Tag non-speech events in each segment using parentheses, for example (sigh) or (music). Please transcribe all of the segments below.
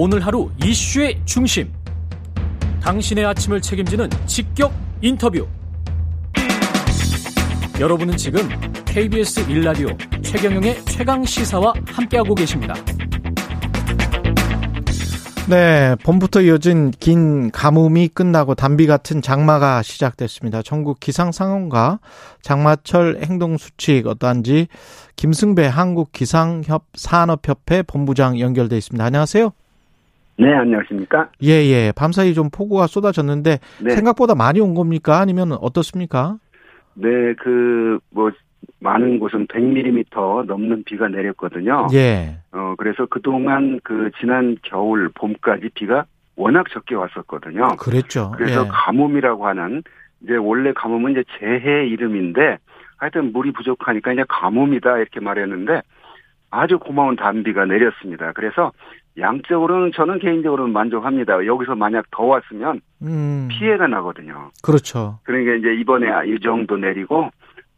오늘 하루 이슈의 중심. 당신의 아침을 책임지는 직격 인터뷰. 여러분은 지금 KBS 일라디오 최경영의 최강 시사와 함께하고 계십니다. 네, 봄부터 이어진 긴 가뭄이 끝나고 단비 같은 장마가 시작됐습니다. 전국 기상상황과 장마철 행동수칙 어떠한지 김승배 한국기상협 산업협회 본부장 연결돼 있습니다. 안녕하세요. 네, 안녕하십니까? 예, 예. 밤사이 좀 폭우가 쏟아졌는데 네. 생각보다 많이 온 겁니까? 아니면 어떻습니까? 네, 그, 뭐, 많은 곳은 100mm 넘는 비가 내렸거든요. 예. 어, 그래서 그동안 그 지난 겨울, 봄까지 비가 워낙 적게 왔었거든요. 그랬죠. 그래서 예. 가뭄이라고 하는 이제 원래 가뭄은 이제 재해 이름인데 하여튼 물이 부족하니까 이제 가뭄이다 이렇게 말했는데 아주 고마운 단비가 내렸습니다. 그래서 양적으로는 저는 개인적으로는 만족합니다. 여기서 만약 더 왔으면 음. 피해가 나거든요. 그렇죠. 그러니까 이제 이번에 이 정도 내리고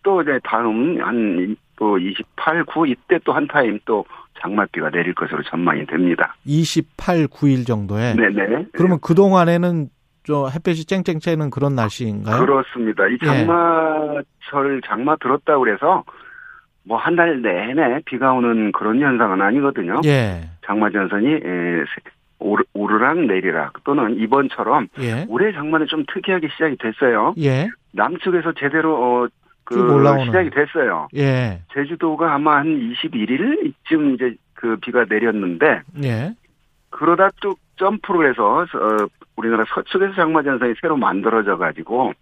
또 이제 다음 한 또 28, 9 이때 또 한 타임 또 장맛비가 내릴 것으로 전망이 됩니다. 28, 9일 정도에. 네네. 그러면 그 동안에는 저 햇볕이 쨍쨍 쬐는 그런 날씨인가요? 그렇습니다. 이 장마철 장마 들었다 그래서 뭐 한 달 내내 비가 오는 그런 현상은 아니거든요. 예. 장마 전선이 에, 오르, 오르락 내리락 또는 이번처럼 예. 올해 장마는 좀 특이하게 시작이 됐어요. 예. 남쪽에서 제대로 어, 그. 시작이 됐어요. 예. 제주도가 아마 한 21일 이쯤 이제 그 비가 내렸는데 예. 그러다 쭉 점프를 해서 어, 우리나라 서쪽에서 장마 전선이 새로 만들어져 가지고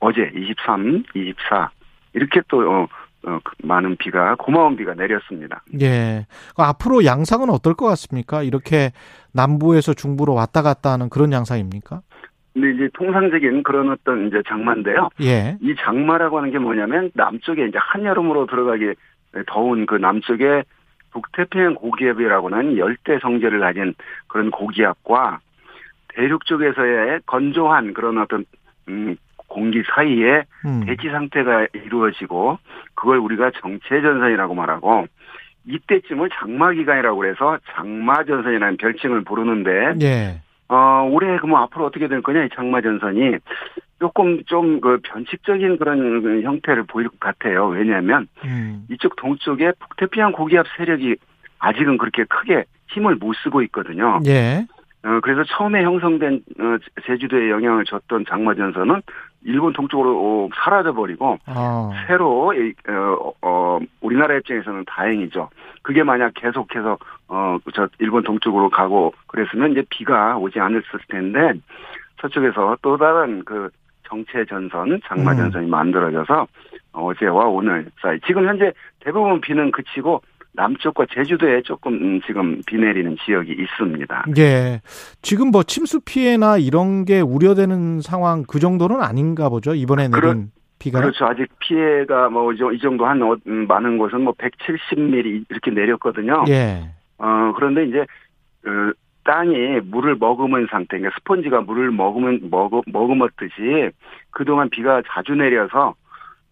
어제 23, 24 이렇게 또 어, 어, 그 많은 비가 고마운 비가 내렸습니다. 예. 그 앞으로 양상은 어떨 것 같습니까? 이렇게 남부에서 중부로 왔다 갔다 하는 그런 양상입니까? 근데 이제 통상적인 그런 어떤 이제 장마인데요. 예. 이 장마라고 하는 게 뭐냐면 남쪽에 이제 한여름으로 들어가기 더운 그 남쪽에 북태평양 고기압이라고는 열대 성질을 가진 그런 고기압과 대륙 쪽에서의 건조한 그런 어떤 음 공기 사이에 음. 대기 상태가 이루어지고 그걸 우리가 정체 전선이라고 말하고 이때쯤을 장마 기간이라고 해서 장마 전선이라는 별칭을 부르는데 예. 어 올해 그뭐 앞으로 어떻게 될 거냐 이 장마 전선이 조금 좀 그 변칙적인 그런 그 형태를 보일 것 같아요. 왜냐하면 음. 이쪽 동쪽에 북태평양 고기압 세력이 아직은 그렇게 크게 힘을 못 쓰고 있거든요. 예. 어, 그래서 처음에 형성된 어, 제주도에 영향을 줬던 장마전선은 일본 동쪽으로 어, 사라져버리고 어. 새로 이, 어, 어, 우리나라 입장에서는 다행이죠. 그게 만약 계속해서 어, 저 일본 동쪽으로 가고 그랬으면 이제 비가 오지 않았을 텐데 서쪽에서 또 다른 그 정체 전선, 장마 음. 전선이 만들어져서 어제와 오늘 사이 지금 현재 대부분 비는 그치고 남쪽과 제주도에 조금 음, 지금 비 내리는 지역이 있습니다. 예. 지금 뭐 침수 피해나 이런 게 우려되는 상황 그 정도는 아닌가 보죠. 이번에 내린 그렇- 비가. 그렇죠. 아직 피해가 뭐 이 정도 한 어, 음, 많은 곳은 뭐 170mm 이렇게 내렸거든요. 예. 어 그런데 이제 그 땅이 물을 머금은 상태, 그러니까 스펀지가 물을 머금은 머금 머금었듯이 그동안 비가 자주 내려서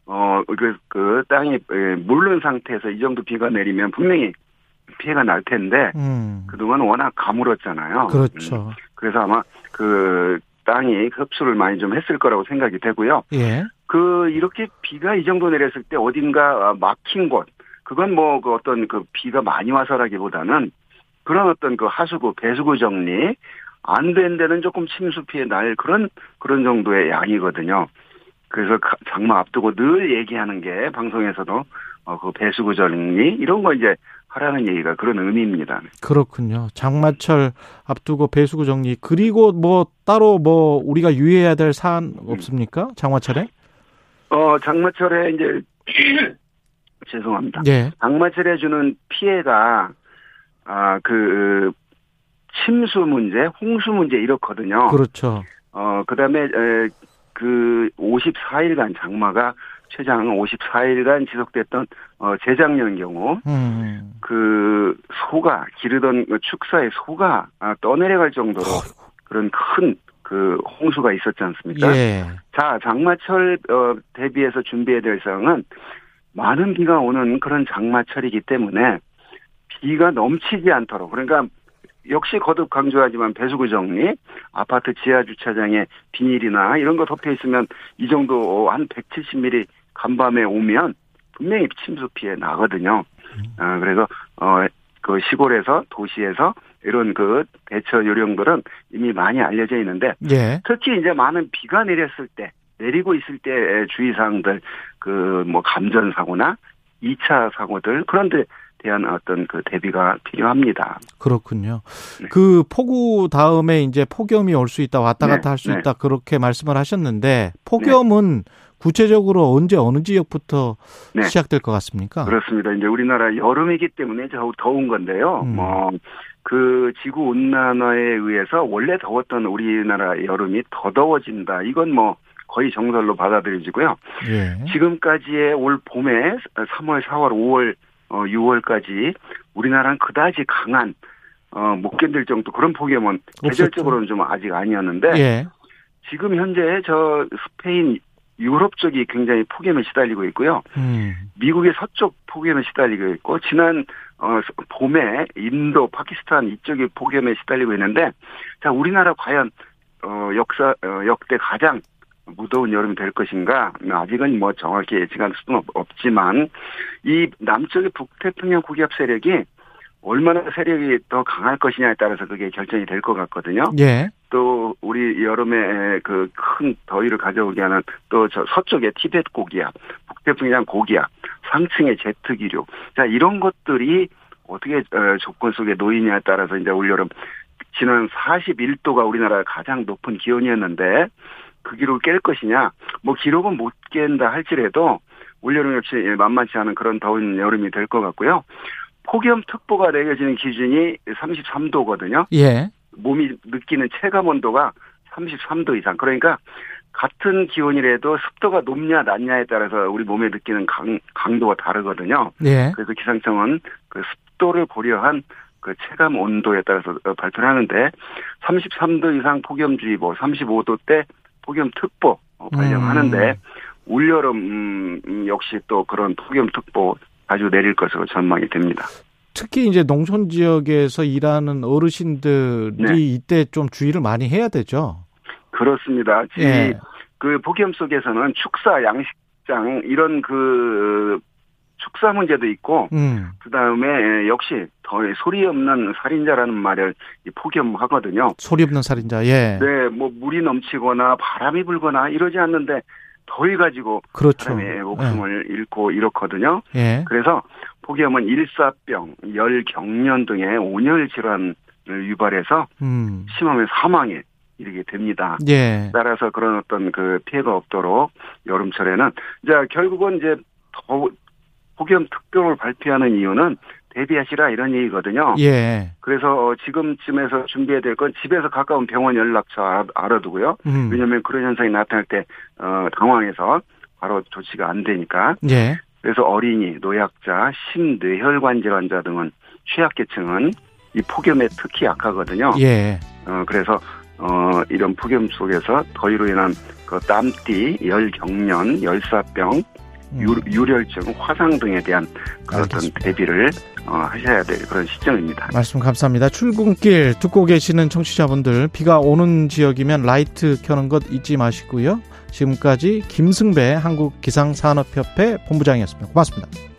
어 그 그 땅이 에, 물른 상태에서 이 정도 비가 내리면 분명히 피해가 날 텐데 음. 그동안 워낙 가물었잖아요. 음, 그렇죠. 그래서 아마 그 땅이 흡수를 많이 좀 했을 거라고 생각이 되고요. 예. 그 이렇게 비가 이 정도 내렸을 때 어딘가 막힌 곳 그건 뭐 그 어떤 그 비가 많이 와서라기보다는 그런 어떤 그 하수구 배수구 정리 안 된 데는 조금 침수 피해 날 그런 그런 정도의 양이거든요. 그래서 가- 장마 앞두고 늘 얘기하는 게 방송에서도 어 그 배수구 정리 이런 거 이제 하라는 얘기가 그런 의미입니다. 그렇군요. 장마철 앞두고 배수구 정리 그리고 뭐 따로 뭐 우리가 유의해야 될 사안 없습니까? 장마철에? 어 장마철에 이제 (clears throat) 죄송합니다. 예. 장마철에 주는 피해가 아그 침수 문제, 홍수 문제 이렇거든요. 그렇죠. 어 그다음에 에, 그 54일간 장마가 최장 54일간 지속됐던 어 재작년 경우 음. 그 소가 기르던 그 축사의 소가 아, 떠내려갈 정도로 그런 큰 그 홍수가 있었지 않습니까? 예. 자, 장마철 어, 대비해서 준비해야 될 사항은 많은 비가 오는 그런 장마철이기 때문에 비가 넘치지 않도록 그러니까 역시 거듭 강조하지만 배수구 정리, 아파트 지하 주차장에 비닐이나 이런 거 덮여 있으면 이 정도 한 170mm 간밤에 오면 분명히 침수 피해 나거든요. 어, 그래서 어, 그 시골에서 도시에서 이런 그 대처 요령들은 이미 많이 알려져 있는데 예. 특히 이제 많은 비가 내렸을 때 내리고 있을 때 주의사항들 그 뭐 감전 사고나 2차 사고들 그런데 대한 어떤 그 대비가 필요합니다. 그렇군요. 네. 그 폭우 다음에 이제 폭염이 올 수 있다 왔다 네, 갔다 할수 네. 있다 그렇게 말씀을 하셨는데 폭염은 구체적으로 언제 어느 지역부터 네. 시작될 것 같습니까? 그렇습니다. 이제 우리나라 여름이기 때문에 더욱 더운 건데요. 음. 뭐그 지구 온난화에 의해서 원래 더웠던 우리나라 여름이 더 더워진다. 이건 뭐 거의 정설로 받아들여지고요. 예. 지금까지의 올 봄에 3월, 4월, 5월, 어, 6월까지 우리나라는 그다지 강한 어, 못 견딜 정도 그런 폭염은 계절적으로는 좀 아직 아니었는데 예. 지금 현재 저 스페인 유럽 쪽이 굉장히 폭염에 시달리고 있고요. 음. 미국의 서쪽 폭염에 시달리고 있고 지난 어 봄에 인도, 파키스탄 이쪽이 폭염에 시달리고 있는데 자 우리나라 과연 어 역사 어, 역대 가장 무더운 여름이 될 것인가 아직은 뭐 정확히 예측할 수는 없- 없지만 이 남쪽의 북태평양 고기압 세력이 얼마나 세력이 더 강할 것이냐에 따라서 그게 결정이 될 것 같거든요. 예. 또 우리 여름에 그 큰 더위를 가져오게 하는 또 저 서쪽의 티베트 고기압, 북태평양 고기압, 상층의 제트 기류. 자 이런 것들이 어떻게 어, 조건 속에 놓이냐에 따라서 이제 올 여름 지난 41도가 우리나라 가장 높은 기온이었는데 그 기록을 깰 것이냐? 뭐 기록은 못 깬다 할지라도 올여름 역시 만만치 않은 그런 더운 여름이 될 것 같고요. 폭염 특보가 내려지는 기준이 33도거든요. 예. 몸이 느끼는 체감 온도가 33도 이상. 그러니까 같은 기온이라도 습도가 높냐 낮냐에 따라서 우리 몸에 느끼는 강, 강도가 다르거든요. 예. 그래서 기상청은 그 습도를 고려한 그 체감 온도에 따라서 어, 발표를 하는데 33도 이상 폭염주의보, 35도 때 폭염특보 어, 발령하는데 음. 올여름 음, 음, 역시 또 그런 폭염특보 아주 내릴 것으로 전망이 됩니다. 특히 이제 농촌 지역에서 일하는 어르신들이 네. 이때 좀 주의를 많이 해야 되죠. 그렇습니다. 지- 예. 그 폭염 속에서는 축사, 양식장 이런 그 축사 문제도 있고 음. 그 다음에 역시 더 소리 없는 살인자라는 말을 이 폭염하거든요. 소리 없는 살인자. 예. 네, 뭐 물이 넘치거나 바람이 불거나 이러지 않는데 더위 가지고 그렇죠. 사람의 목숨을 잃고 이렇거든요. 예. 그래서 폭염은 일사병, 열, 경련 등의 온열 질환을 유발해서 음. 심하면 사망에 이르게 됩니다. 예. 따라서 그런 어떤 그 피해가 없도록 여름철에는 이제 결국은 이제 더 폭염 특보를 발표하는 이유는 대비하시라 이런 얘기거든요. 예. 그래서 어, 지금쯤에서 준비해야 될 건 집에서 가까운 병원 연락처 알아- 알아두고요. 음. 왜냐하면 그런 현상이 나타날 때 어, 당황해서 바로 조치가 안 되니까. 예. 그래서 어린이, 노약자, 심뇌혈관 질환자 등은 취약계층은 이 폭염에 특히 약하거든요. 예. 어, 그래서, 어, 이런 폭염 속에서 더위로 인한 그 땀띠, 열 경련, 열사병, 음. 유, 유혈증, 화상 등에 대한 그런 어떤. 대비를 어, 하셔야 될 그런 시점입니다. 말씀 감사합니다. 출근길 듣고 계시는 청취자분들 비가 오는 지역이면 라이트 켜는 것 잊지 마시고요. 지금까지 김승배 한국기상산업협회 본부장이었습니다. 고맙습니다.